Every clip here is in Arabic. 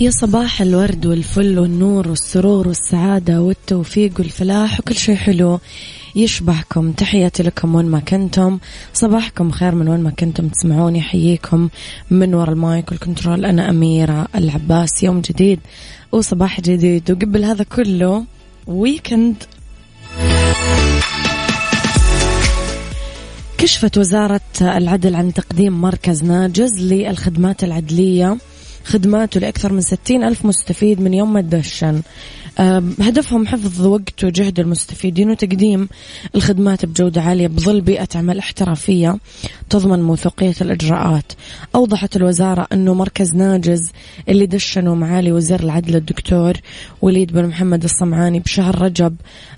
يا صباح الورد والفل والنور والسرور والسعادة والتوفيق والفلاح وكل شيء حلو يشبهكم. تحياتي لكم وين ما كنتم. صباحكم خير من وين ما كنتم تسمعوني. حييكم من وراء ال mic وال control. أنا أميرة العباس يوم جديد وصباح جديد. وقبل هذا كله weekend كشفت وزارة العدل عن تقديم مركز ناجز للخدمات العدلية. خدماته لأكثر من ستين ألف مستفيد من يوم ما تدشن. هدفهم حفظ وقت وجهد المستفيدين وتقديم الخدمات بجودة عالية بظل بيئة عمل احترافية تضمن موثوقية الإجراءات. أوضحت الوزارة أنه مركز ناجز اللي دشنوا معالي وزير العدل الدكتور وليد بن محمد الصمعاني بشهر رجب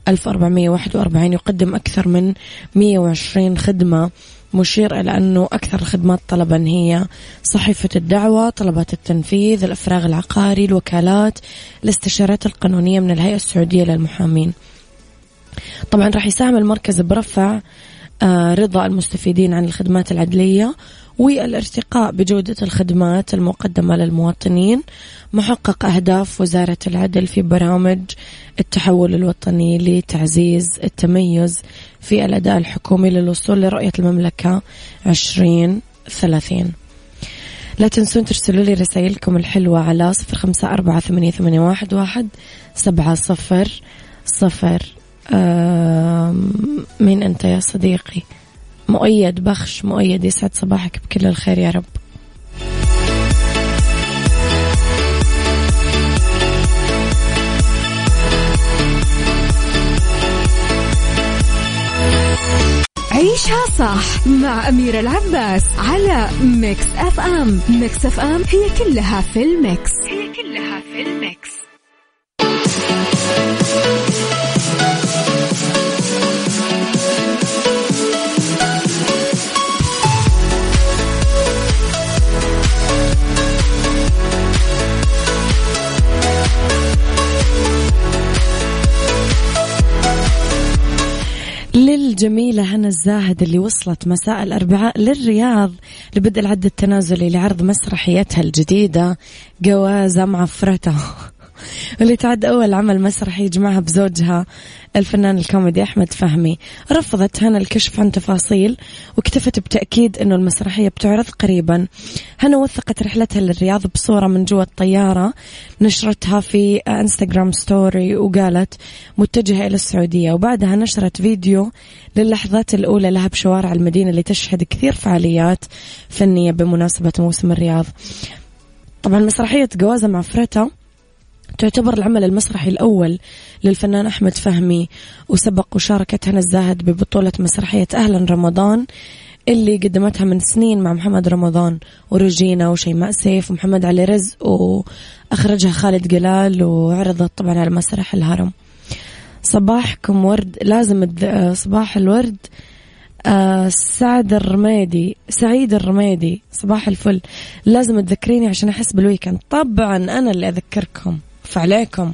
1441 يقدم أكثر من 120 خدمة. مشير إلى أنه أكثر الخدمات طلبا هي صحيفة الدعوة طلبات التنفيذ الإفراغ العقاري الوكالات الاستشارات القانونية من الهيئة السعودية للمحامين. طبعا راح يساهم المركز برفع آه، رضا المستفيدين عن الخدمات العدلية. والارتقاء بجودة الخدمات المقدمة للمواطنين محقق أهداف وزارة العدل في برامج التحول الوطني لتعزيز التميز في الأداء الحكومي للوصول لرؤية المملكة 2030 لا تنسون ترسلوا لي رسائلكم الحلوة على صفر خمسة أربعة ثمانية, ثمانية واحد, واحد سبعة صفر صفر. مين أنت يا صديقي؟ مؤيد بخش مؤيد يسعد صباحك بكل الخير يا رب. عيشها صح مع أميرة العباس على Mix FM. Mix FM هي كلها في ال mix. هي كلها في ال mix. للجميلة هنا الزاهد اللي وصلت مساء الأربعاء للرياض لبدء العد التنازلي لعرض مسرحيتها الجديدة جوازة معفرته واللي تعد أول عمل مسرحي يجمعها بزوجها الفنان الكوميدي أحمد فهمي. رفضت هنا الكشف عن تفاصيل واكتفت بتأكيد أنه المسرحية بتعرض قريبا. هنا وثقت رحلتها للرياض بصورة من جوا الطيارة نشرتها في انستغرام story وقالت متجهة إلى السعودية. وبعدها نشرت فيديو للحظات الأولى لها بشوارع المدينة اللي تشهد كثير فعاليات فنية بمناسبة موسم الرياض. طبعا مسرحية جوازة مع فريتا تعتبر العمل المسرحي الأول للفنان أحمد فهمي وسبق وشاركت هنا الزاهد ببطولة مسرحية أهلا رمضان اللي قدمتها من سنين مع محمد رمضان ورجينا وشيماء سيف ومحمد علي رزق وأخرجها خالد جلال وعرضت طبعا على مسرح الهرم. صباحكم ورد لازم صباح الورد. آه سعد الرميدي سعيد الرميدي صباح الفل. لازم تذكريني عشان أحس بالويكند. طبعا أنا اللي أذكركم. فعليكم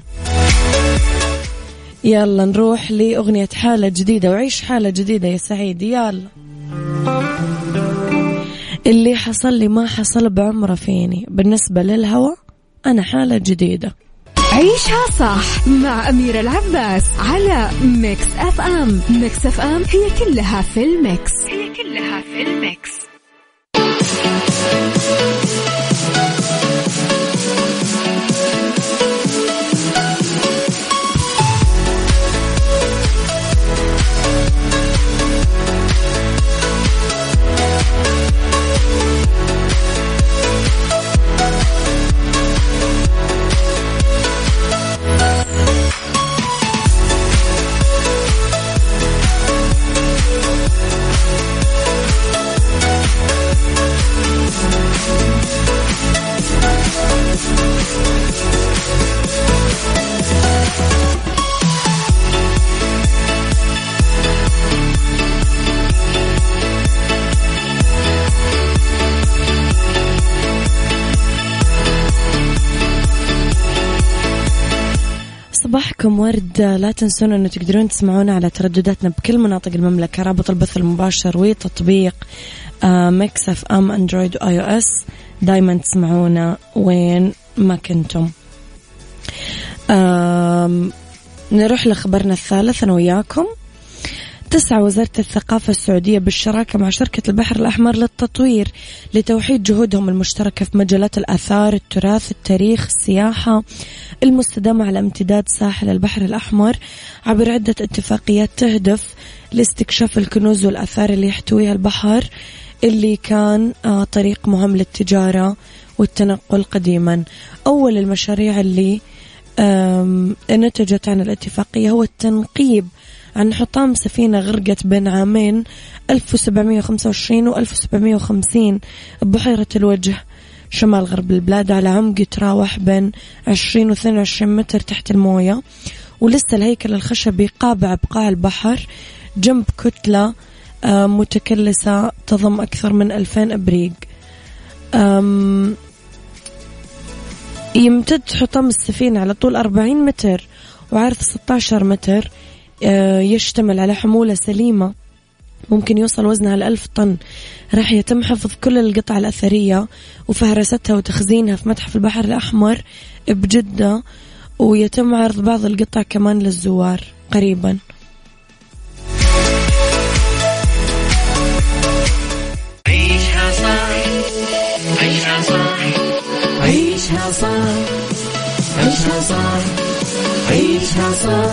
يلا نروح لأغنية حالة جديدة وعيش حالة جديدة يا سعيد يلا. اللي حصل لي ما حصل بعمره فيني. بالنسبة للهوى أنا حالة جديدة. عيشها صح مع أميرة العباس على Mix FM. Mix FM هي كلها في ال mix. هي كلها في ال mix. لا تنسون أنه تقدرون تسمعونا على تردداتنا بكل مناطق المملكة رابط البث المباشر وتطبيق Mix FM Android و iOS دايما تسمعونا وين ما كنتم. نروح لخبرنا الثالث أنا وياكم. تسعى وزارة الثقافة السعودية بالشراكة مع شركة البحر الأحمر للتطوير لتوحيد جهودهم المشتركة في مجالات الآثار التراث التاريخ السياحة المستدامة على امتداد ساحل البحر الأحمر عبر عدة اتفاقيات تهدف لاستكشاف الكنوز والآثار اللي يحتويها البحر اللي كان آه، طريق مهم للتجارة والتنقل قديما. أول المشاريع اللي نتجت عن الاتفاقية هو التنقيب عن حطام سفينة غرقت بين عامين 1725 و 1750 ببحيرة الوجه شمال غرب البلاد على عمق يتراوح بين 20 و 22 متر تحت الموية. ولسه الهيكل الخشبي قابع بقاع البحر. جنب كتلة آه، متكلسة تضم أكثر من 2000 أبريق. يمتد حطام السفينة على طول 40 متر وعرض 16 متر. يشتمل على حمولة سليمة. ممكن يوصل وزنها لألف طن. راح يتم حفظ كل القطع الأثرية وفهرستها وتخزينها في متحف البحر الأحمر بجدة ويتم عرض بعض القطع كمان للزوار قريبا. عيشها صح. عيشها صح. عيشها صح. عيشها صح. عيشها صح.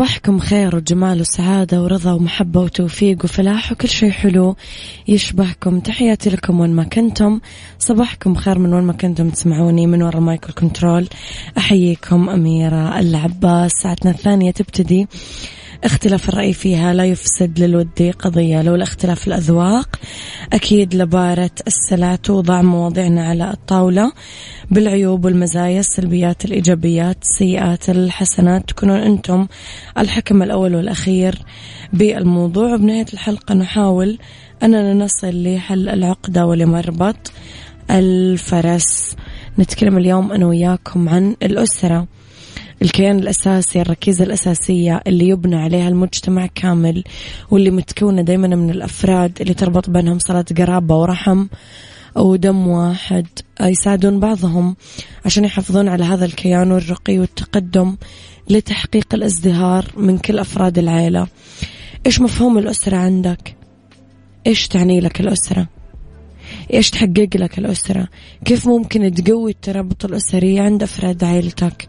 صباحكم خير وجمال وسعادة ورضا ومحبة وتوفيق وفلاح وكل شيء حلو يشبهكم. تحياتي لكم وين ما كنتم. صباحكم خير من وين ما كنتم تسمعوني من وراء مايكل كنترول أحييكم أميرة العباس. ساعتنا الثانية تبتدي. اختلاف الرأي فيها لا يفسد للود قضية. لو الاختلاف الأذواق أكيد لبارة السلع توضع مواضيعنا على الطاولة. بالعيوب والمزايا السلبيات الإيجابيات السيئات الحسنات تكونون أنتم الحكم الأول والأخير بالموضوع. وبنهاية الحلقة نحاول أننا نصل لحل العقدة ولمربط الفرس. نتكلم اليوم أنا وياكم عن الأسرة. الكيان الأساسي الركيزة الأساسية اللي يبنى عليها المجتمع كامل واللي متكونة دايما من الأفراد اللي تربط بينهم صلة قرابة ورحم أو دم واحد يساعدون بعضهم عشان يحافظون على هذا الكيان والرقي والتقدم لتحقيق الازدهار من كل أفراد العائلة إيش مفهوم الأسرة عندك؟ إيش تعني لك الأسرة؟ إيش تحقق لك الأسرة؟ كيف ممكن تقوي الترابط الأسري عند أفراد عائلتك؟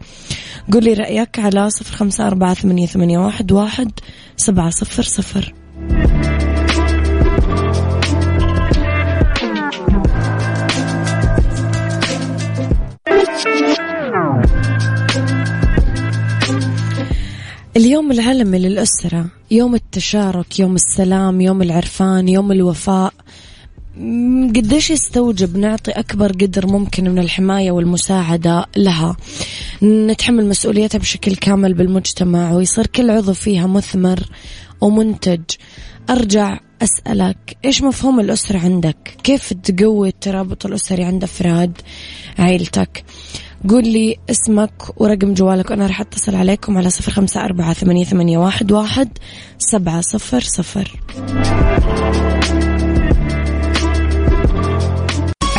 قولي رأيك على صفر خمسة أربعة ثمانية, ثمانية واحد, واحد سبعة صفر صفر. اليوم العالمي للأسرة يوم التشارك يوم السلام يوم العرفان يوم الوفاء قديش يستوجب نعطي أكبر قدر ممكن من الحماية والمساعدة لها؟ نتحمل مسؤوليتها بشكل كامل بالمجتمع ويصير كل عضو فيها مثمر ومنتج. أرجع أسألك إيش مفهوم الأسرة عندك؟ كيف تقوي الترابط الأسري عند أفراد عائلتك؟ قول لي اسمك ورقم جوالك وأنا راح أتصل عليكم على صفر خمسة أربعة ثمانية, واحد سبعة صفر صفر.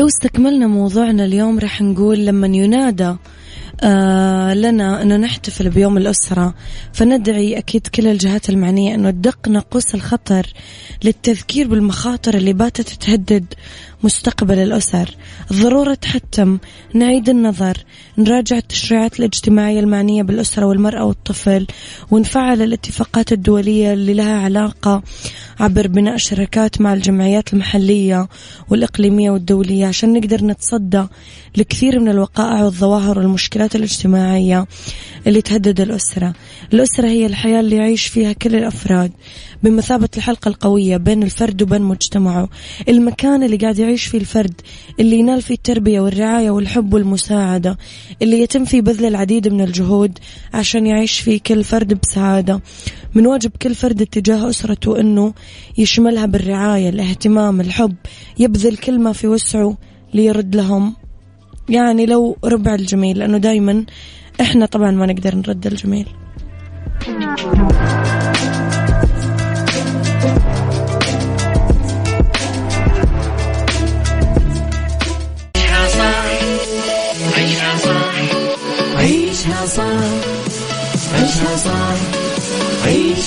لو استكملنا موضوعنا اليوم رح نقول لما ينادى آه لنا أن نحتفل بيوم الأسرة فندعي أكيد كل الجهات المعنية أنه تدق ناقوس الخطر للتذكير بالمخاطر اللي باتت تهدد مستقبل الأسر. ضرورة تحتم نعيد النظر نراجع التشريعات الاجتماعية المعنية بالأسرة والمرأة والطفل ونفعل الاتفاقات الدولية اللي لها علاقة عبر بناء شركات مع الجمعيات المحلية والإقليمية والدولية عشان نقدر نتصدى لكثير من الوقائع والظواهر والمشكلات الاجتماعية اللي تهدد الأسرة. الأسرة هي الحياة اللي يعيش فيها كل الأفراد بمثابة الحلقة القوية بين الفرد وبين مجتمعه. المكان اللي قاعد يعيش فيه الفرد اللي ينال فيه التربية والرعاية والحب والمساعدة اللي يتم فيه بذل العديد من الجهود عشان يعيش فيه كل فرد بسعادة. من واجب كل فرد اتجاه أسرته أنه يشملها بالرعاية الاهتمام الحب يبذل كل ما في وسعه ليرد لهم. يعني لو ربع الجميل لأنه دايما إحنا طبعا ما نقدر نرد الجميل.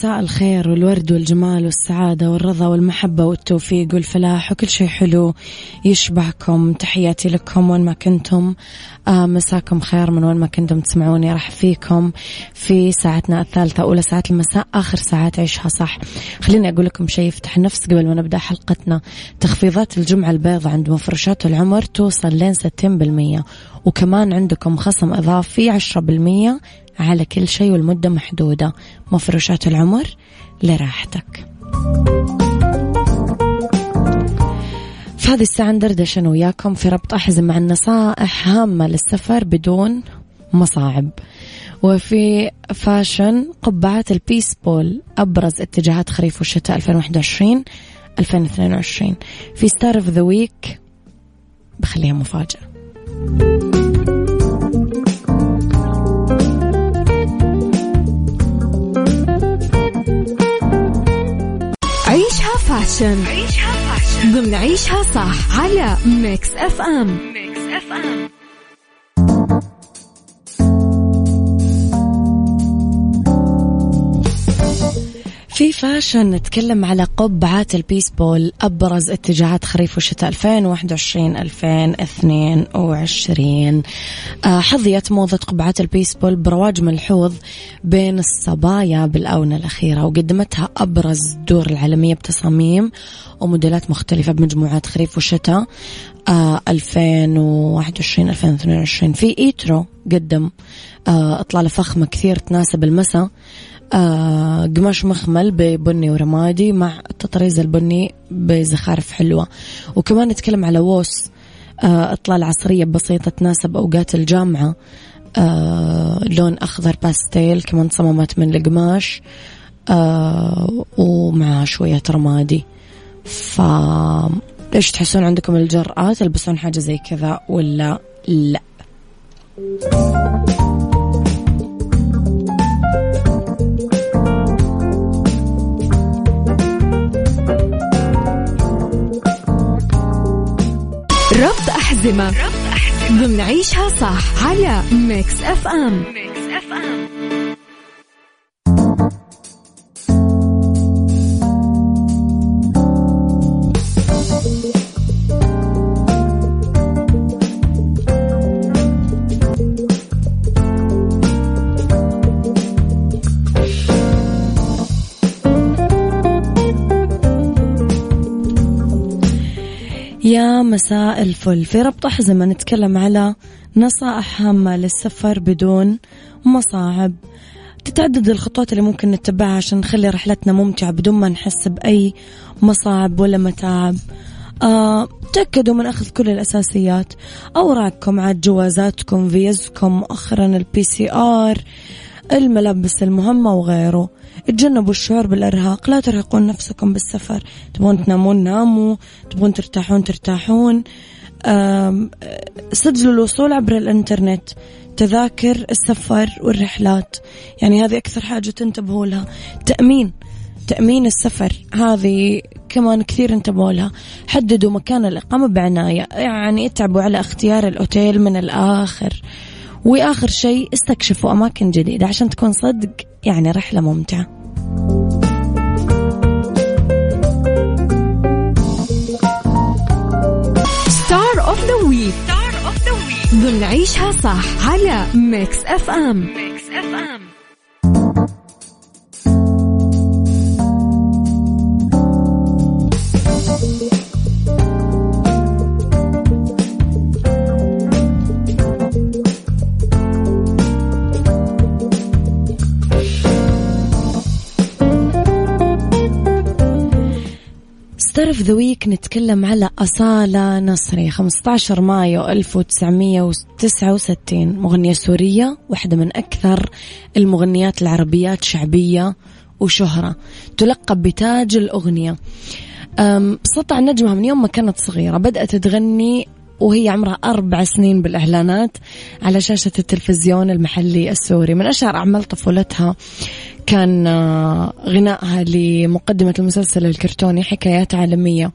مساء الخير والورد والجمال والسعادة والرضا والمحبة والتوفيق والفلاح وكل شيء حلو يشبهكم. تحياتي لكم وين ما كنتم. آه مساكم خير من وين ما كنتم تسمعوني راح فيكم في ساعتنا الثالثة أولى ساعات المساء آخر ساعات عيشها صح. خليني أقول لكم شيء يفتح النفس قبل ما نبدأ حلقتنا. تخفيضات الجمعة البيضاء عند مفروشات العمر توصل لين 60% وكمان عندكم خصم إضافي 10% على كل شيء والمدة محدودة. مفروشات العمر لراحتك. في هذه الساعة ندردش أنا وياكم في ربط أحزمة مع النصائح هامة للسفر بدون مصاعب. وفي fashion قبعات البيس بول أبرز اتجاهات خريف والشتاء 2021 2022 في star of the week بخليها مفاجأة. fashion عيشها fashion ضمن عيشها صح على Mix FM Mix FM في fashion نتكلم على قبعات البيسبول أبرز اتجاهات خريف وشتاء 2021 2022 آه، حظيت موضة قبعات البيسبول برواج ملحوظ بين الصبايا بالآونة الأخيرة وقدمتها أبرز الدور العالمية بتصاميم وموديلات مختلفة بمجموعات خريف وشتاء 2021 آه، 2022 في Etro قدم آه، إطلالة فخمة كثير تناسب المساء آه قماش مخمل ببني ورمادي مع التطريز البني بزخارف حلوة. وكمان نتكلم على Boss آه إطلالة عصرية بسيطة تناسب أوقات الجامعة. آه لون أخضر باستيل كمان كمامات من القماش ومع شوية رمادي. ف ليش تحسون عندكم الجرأة تلبسون حاجة زي كذا ولا لا؟ أحزمة ضمن عيشها صح على Mix FM Mix FM يا مساء الفل. في ربط أحزمة نتكلم على نصائح هامة للسفر بدون مصاعب. تتعدد الخطوات اللي ممكن نتبعها عشان نخلي رحلتنا ممتعة بدون ما نحس بأي مصاعب ولا متاعب. آه، تأكدوا من أخذ كل الأساسيات. أوراقكم عاد جوازاتكم فيزكم مؤخرا ال PCR الملابس المهمة وغيره. تجنبوا الشعور بالإرهاق لا ترهقون نفسكم بالسفر. تبغون تنامون ناموا. تبغون ترتاحون ترتاحون. سجلوا الوصول عبر الإنترنت تذاكر السفر والرحلات. يعني هذه أكثر حاجة تنتبهوا لها. تأمين تأمين السفر. هذه كمان كثير انتبهوا لها. حددوا مكان الإقامة بعناية. يعني اتعبوا على اختيار الأوتيل من الآخر. وآخر شيء استكشفوا أماكن جديدة عشان تكون صدق. يعني رحلة ممتعة. star of the week star of the week ضمن عيشها صح على Mix FM Mix FM star of the week نتكلم على أصالة نصري 15 مايو 1969 مغنية سورية واحدة من أكثر المغنيات العربيات شعبية وشهرة. تلقب بتاج الأغنية. سطع نجمها من يوم ما كانت صغيرة. بدأت تغني وهي عمرها أربع سنين بالإعلانات على شاشة التلفزيون المحلي السوري. من أشهر أعمال طفولتها كان آه، غنائها لمقدمة المسلسل الكرتوني حكايات عالمية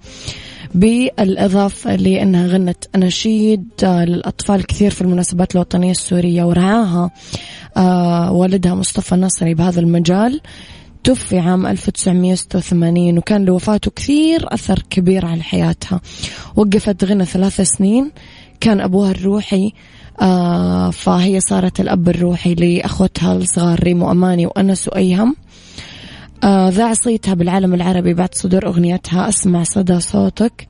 بالإضافة لأنها غنت أناشيد آه، للأطفال كثير في المناسبات الوطنية السورية ورعاها آه، والدها مصطفى النصري بهذا المجال توفي عام 1986 وكان لوفاته كثير أثر كبير على حياتها. وقفت غنى ثلاث سنين كان أبوها الروحي آه فهي صارت الأب الروحي لأخوتها الصغار ريمو أماني وأنس وأيهم. آه ذاع صيتها بالعالم العربي بعد صدور أغنيتها أسمع صدى صوتك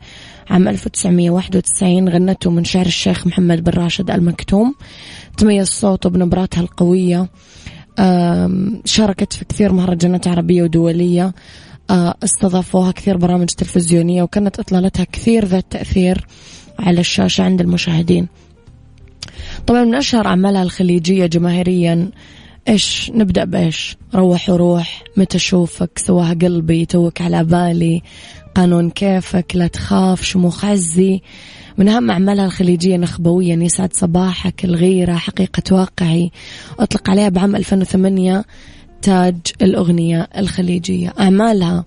عام 1991 غنته من شعر الشيخ محمد بن راشد المكتوم. تميز صوته بنبراتها القوية. شاركت في كثير مهرجانات عربية ودولية. آه، استضافوها كثير برامج تلفزيونية وكانت إطلالتها كثير ذات تأثير على الشاشة عند المشاهدين. طبعا من أشهر أعمالها الخليجية جماهيريا إيش؟ نبدأ بإيش؟ روح وروح متى أشوفك؟ سواها قلبي توك على بالي قانون كيفك لا تخاف شموخ عزي من أهم أعمالها الخليجية نخبويا يسعد صباحك الغيرة حقيقة واقعي. أطلق عليها بعام 2008 تاج الأغنية الخليجية. أعمالها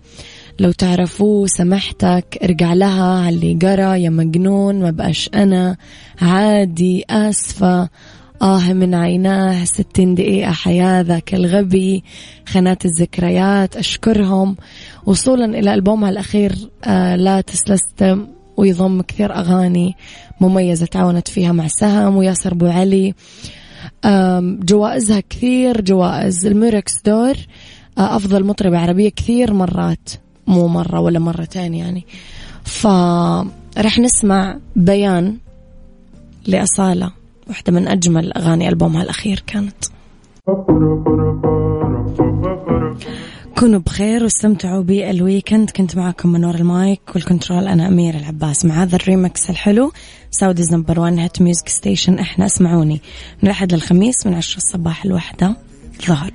لو تعرفوه سمحتك ارجع لها اللي قرا يا مجنون ما بقاش أنا. عادي آسفة. آه من عيناه ستين دقيقة حياة ذاك الغبي. خانات الذكريات أشكرهم. وصولا إلى ألبومها الأخير آه لا تستسلم ويضم كثير أغاني مميزة تعاونت فيها مع سهم وياسر بو علي. جوائزها كثير جوائز ال Murex d'Or. آه، أفضل مطربة عربية كثير مرات. مو مرة ولا مرتين يعني. فرح نسمع الآن لأصالة واحدة من أجمل أغاني ألبومها الأخير كانت. كونوا بخير واستمتعوا بال weekend. كنت معكم من المايك وال control أنا أمير العباس. مع هذا الريمكس الحلو Saudi's number one hit music station إحنا اسمعوني. من الأحد للخميس من عشرة الصباح الواحدة ظهر.